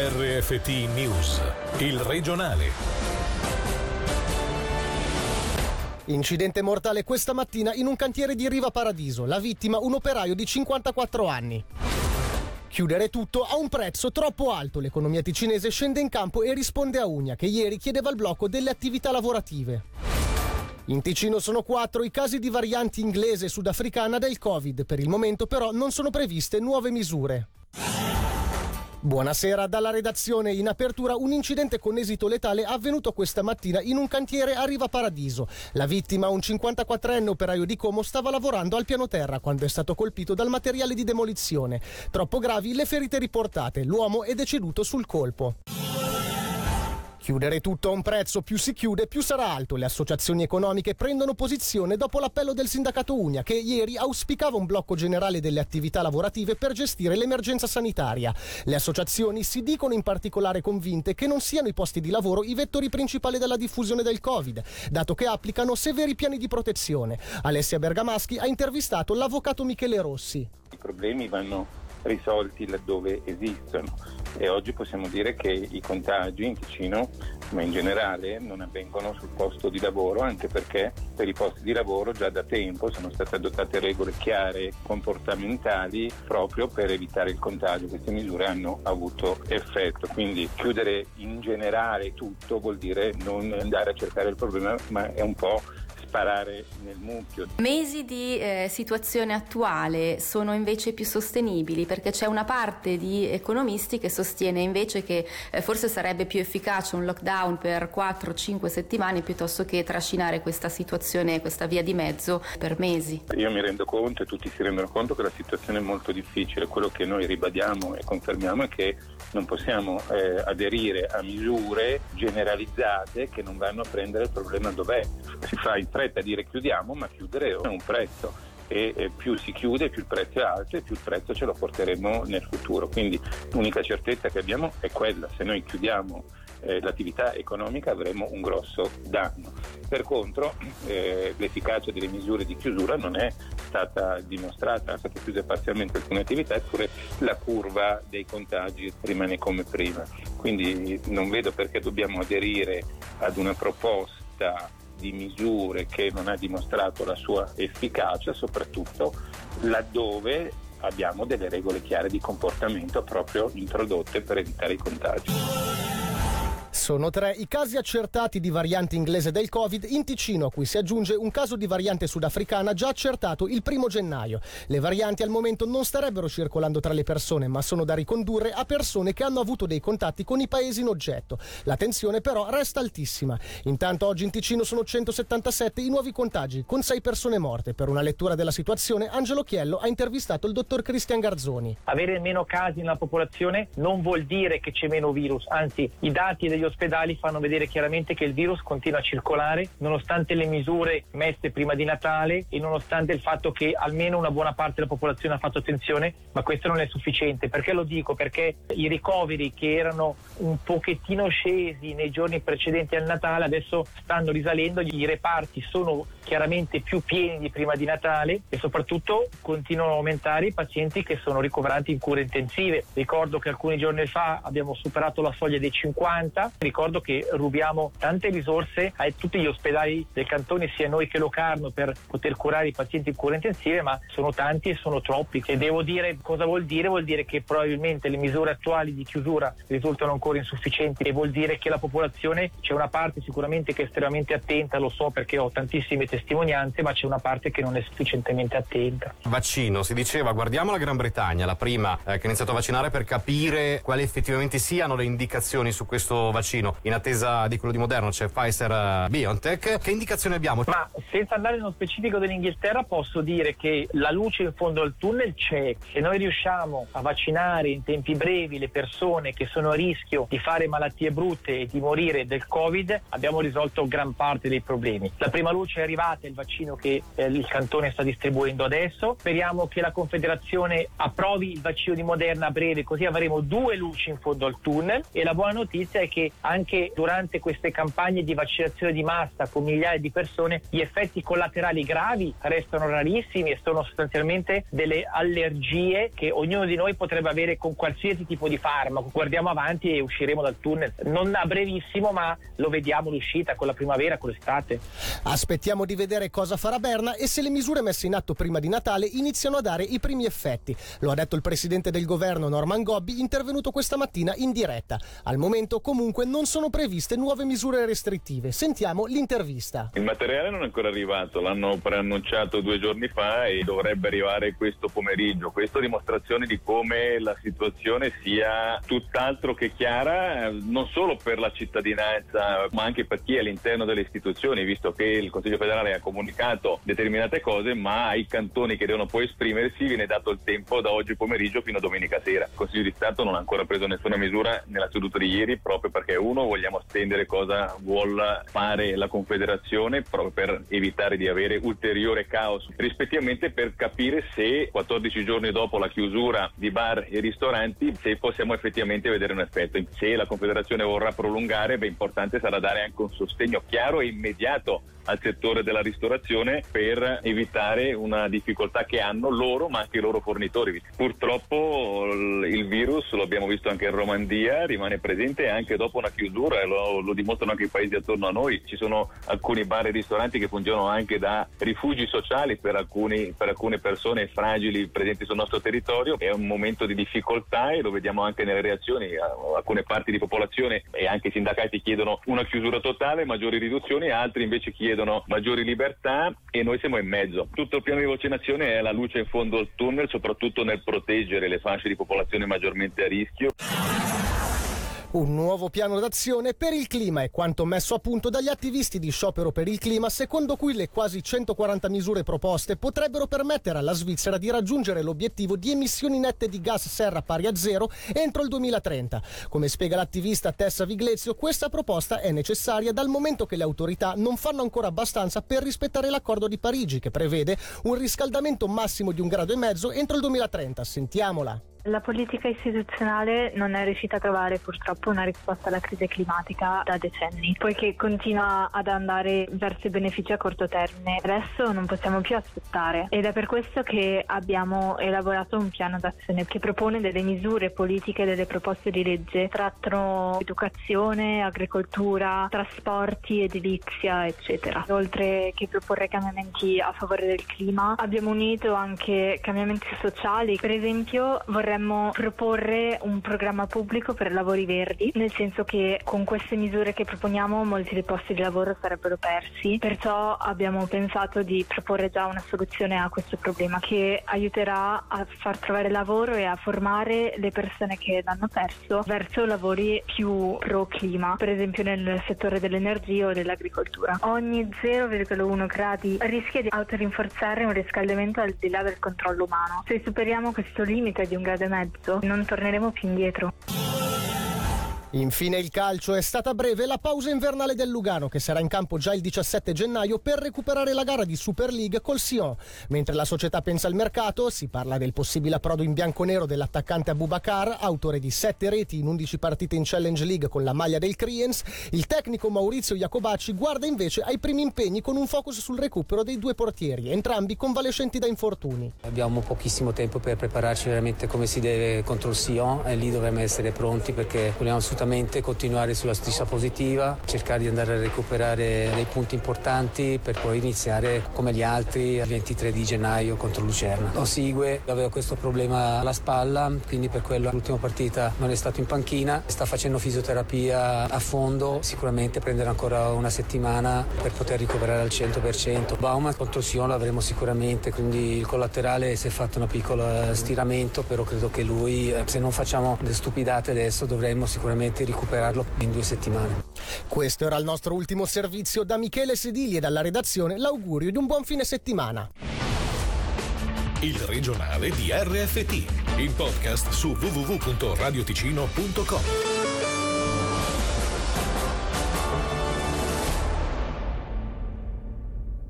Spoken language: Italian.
RFT News, il regionale. Incidente mortale questa mattina in un cantiere di Riva Paradiso. La vittima un operaio di 54 anni. Chiudere tutto a un prezzo troppo alto. L'economia ticinese scende in campo e risponde a Ugna, che ieri chiedeva il blocco delle attività lavorative. In Ticino sono quattro i casi di varianti inglese e sudafricana del Covid. Per il momento però non sono previste nuove misure. Buonasera dalla redazione. In apertura un incidente con esito letale avvenuto questa mattina in un cantiere a Riva Paradiso. La vittima, un 54enne operaio di Como, stava lavorando al piano terra quando è stato colpito dal materiale di demolizione. Troppo gravi le ferite riportate. L'uomo è deceduto sul colpo. Chiudere tutto a un prezzo, più si chiude, più sarà alto. Le associazioni economiche prendono posizione dopo l'appello del sindacato Unia, che ieri auspicava un blocco generale delle attività lavorative per gestire l'emergenza sanitaria. Le associazioni si dicono in particolare convinte che non siano i posti di lavoro i vettori principali della diffusione del Covid, dato che applicano severi piani di protezione. Alessia Bergamaschi ha intervistato l'avvocato Michele Rossi. I problemi vanno risolti laddove esistono e oggi possiamo dire che i contagi in Ticino, ma in generale, non avvengono sul posto di lavoro, anche perché per i posti di lavoro già da tempo sono state adottate regole chiare comportamentali proprio per evitare il contagio. Queste misure hanno avuto effetto, quindi chiudere in generale tutto vuol dire non andare a cercare il problema, ma è un po' sparare nel mucchio. Mesi di eh, situazione attuale sono invece più sostenibili perché c'è una parte di economisti che sostiene invece che eh, forse sarebbe più efficace un lockdown per 4-5 settimane piuttosto che trascinare questa situazione, questa via di mezzo per mesi. Io mi rendo conto e tutti si rendono conto che la situazione è molto difficile. Quello che noi ribadiamo e confermiamo è che non possiamo eh, aderire a misure generalizzate che non vanno a prendere il problema dov'è. Si fa in fretta a dire chiudiamo, ma chiudere è un prezzo e, e più si chiude più il prezzo è alto e più il prezzo ce lo porteremo nel futuro. Quindi l'unica certezza che abbiamo è quella, se noi chiudiamo eh, l'attività economica avremo un grosso danno. Per contro eh, l'efficacia delle misure di chiusura non è stata dimostrata, sono state chiuse parzialmente alcune attività, eppure la curva dei contagi rimane come prima. Quindi non vedo perché dobbiamo aderire ad una proposta di misure che non ha dimostrato la sua efficacia, soprattutto laddove abbiamo delle regole chiare di comportamento proprio introdotte per evitare i contagi. Sono tre i casi accertati di variante inglese del Covid in Ticino, a cui si aggiunge un caso di variante sudafricana già accertato il primo gennaio. Le varianti al momento non starebbero circolando tra le persone, ma sono da ricondurre a persone che hanno avuto dei contatti con i paesi in oggetto. La tensione però resta altissima. Intanto oggi in Ticino sono 177 i nuovi contagi, con 6 persone morte. Per una lettura della situazione, Angelo Chiello ha intervistato il dottor Cristian Garzoni. Avere meno casi nella popolazione non vuol dire che c'è meno virus, anzi i dati degli ospedali fanno vedere chiaramente che il virus continua a circolare nonostante le misure messe prima di Natale e nonostante il fatto che almeno una buona parte della popolazione ha fatto attenzione, ma questo non è sufficiente. Perché lo dico? Perché i ricoveri che erano un pochettino scesi nei giorni precedenti al Natale adesso stanno risalendo, i reparti sono chiaramente più pieni di prima di Natale e soprattutto continuano a aumentare i pazienti che sono ricoverati in cure intensive. Ricordo che alcuni giorni fa abbiamo superato la soglia dei 50, ricordo che rubiamo tante risorse a tutti gli ospedali del cantone, sia noi che Locarno, per poter curare i pazienti in cure intensive, ma sono tanti e sono troppi. E devo dire cosa vuol dire? Vuol dire che probabilmente le misure attuali di chiusura risultano ancora insufficienti e vuol dire che la popolazione c'è una parte sicuramente che è estremamente attenta, lo so perché ho tantissime testimonianze, ma c'è una parte che non è sufficientemente attenta. Vaccino, si diceva, guardiamo la Gran Bretagna, la prima eh, che ha iniziato a vaccinare per capire quali effettivamente siano le indicazioni su questo vaccino. In attesa di quello di Moderno c'è Pfizer eh, BioNTech. Che indicazioni abbiamo? Ma senza andare nello specifico dell'Inghilterra posso dire che la luce in fondo al tunnel c'è. Se noi riusciamo a vaccinare in tempi brevi le persone che sono a rischio di fare malattie brutte e di morire del Covid, abbiamo risolto gran parte dei problemi. La prima luce è arrivata, il vaccino che eh, il cantone sta distribuendo adesso. Speriamo che la Confederazione approvi il vaccino di Moderna a breve, così avremo due luci in fondo al tunnel. E la buona notizia è che anche durante queste campagne di vaccinazione di massa con migliaia di persone gli effetti collaterali gravi restano rarissimi e sono sostanzialmente delle allergie che ognuno di noi potrebbe avere con qualsiasi tipo di farmaco. Guardiamo avanti e usciremo dal tunnel, non a brevissimo ma lo vediamo l'uscita con la primavera, con l'estate. Aspettiamo di vedere cosa farà Berna e se le misure messe in atto prima di Natale iniziano a dare i primi effetti. Lo ha detto il presidente del governo Norman Gobbi intervenuto questa mattina in diretta. Al momento comunque non sono previste nuove misure restrittive. Sentiamo l'intervista. Il materiale non è ancora arrivato, l'hanno preannunciato due giorni fa e dovrebbe arrivare questo pomeriggio. Questo è dimostrazione di come la situazione sia tutt'altro che chiara, non solo per la cittadinanza, ma anche per chi è all'interno delle istituzioni, visto che il Consiglio federale ha comunicato determinate cose, ma ai cantoni che devono poi esprimersi viene dato il tempo da oggi pomeriggio fino a domenica sera. Il Consiglio di Stato non ha ancora preso nessuna misura nella seduta di ieri proprio perché uno vogliamo stendere cosa vuole fare la Confederazione proprio per evitare di avere ulteriore caos, rispettivamente per capire se 14 giorni dopo la chiusura di bar e ristoranti se possiamo effettivamente vedere un effetto. Se la Confederazione vorrà prolungare, beh, importante sarà dare anche un sostegno chiaro e immediato al settore della ristorazione per evitare una difficoltà che hanno loro ma anche i loro fornitori. Purtroppo il virus, lo abbiamo visto anche in Romandia, rimane presente anche dopo una chiusura e lo, lo dimostrano anche i paesi attorno a noi. Ci sono alcuni bar e ristoranti che funzionano anche da rifugi sociali per, alcuni, per alcune persone fragili presenti sul nostro territorio. È un momento di difficoltà e lo vediamo anche nelle reazioni. Alcune parti di popolazione e anche i sindacati chiedono una chiusura totale, maggiori riduzioni, altri invece chiedono maggiori libertà e noi siamo in mezzo. Tutto il piano di vaccinazione è la luce in fondo al tunnel, soprattutto nel proteggere le fasce di popolazione maggiormente a rischio. Un nuovo piano d'azione per il clima è quanto messo a punto dagli attivisti di sciopero per il clima, secondo cui le quasi 140 misure proposte potrebbero permettere alla Svizzera di raggiungere l'obiettivo di emissioni nette di gas serra pari a zero entro il 2030. Come spiega l'attivista Tessa Viglezio, questa proposta è necessaria dal momento che le autorità non fanno ancora abbastanza per rispettare l'accordo di Parigi che prevede un riscaldamento massimo di un grado e mezzo entro il 2030. Sentiamola. La politica istituzionale non è riuscita a trovare purtroppo una risposta alla crisi climatica da decenni, poiché continua ad andare verso i benefici a corto termine. Adesso non possiamo più aspettare ed è per questo che abbiamo elaborato un piano d'azione che propone delle misure politiche, delle proposte di legge, trattano educazione, agricoltura, trasporti, edilizia, eccetera. Oltre che proporre cambiamenti a favore del clima, abbiamo unito anche cambiamenti sociali. Per esempio vorremmo vorremmo proporre un programma pubblico per lavori verdi, nel senso che con queste misure che proponiamo molti dei posti di lavoro sarebbero persi, perciò abbiamo pensato di proporre già una soluzione a questo problema che aiuterà a far trovare lavoro e a formare le persone che l'hanno perso verso lavori più pro clima, per esempio nel settore dell'energia o dell'agricoltura. Ogni 0,1 gradi rischia di autorinforzare un riscaldamento al di là del controllo umano. Se superiamo questo limite di un grado e mezzo non torneremo più indietro. Infine il calcio è stata breve la pausa invernale del Lugano che sarà in campo già il 17 gennaio per recuperare la gara di Super League col Sion. Mentre la società pensa al mercato, si parla del possibile approdo in bianco-nero dell'attaccante Abubakar, autore di 7 reti in 11 partite in Challenge League con la maglia del Kriens. Il tecnico Maurizio Jacobacci guarda invece ai primi impegni con un focus sul recupero dei due portieri, entrambi convalescenti da infortuni. Abbiamo pochissimo tempo per prepararci veramente come si deve contro il Sion e lì dovremmo essere pronti perché vogliamo assolutamente assolutamente continuare sulla striscia positiva, cercare di andare a recuperare dei punti importanti per poi iniziare come gli altri il 23 di gennaio contro Lucerna. Lo segue, aveva questo problema alla spalla, quindi per quello l'ultima partita non è stato in panchina, sta facendo fisioterapia a fondo, sicuramente prenderà ancora una settimana per poter ricoverare al 100%. Bauman contro Sion l'avremo sicuramente, quindi il collaterale si è fatto un piccolo stiramento, però credo che lui, eh, se non facciamo le stupidate adesso, dovremmo sicuramente sicuramente recuperarlo in due settimane. Questo era il nostro ultimo servizio da Michele Sedili e dalla redazione. L'augurio di un buon fine settimana. Il regionale di RFT, il podcast su www.radioticino.com.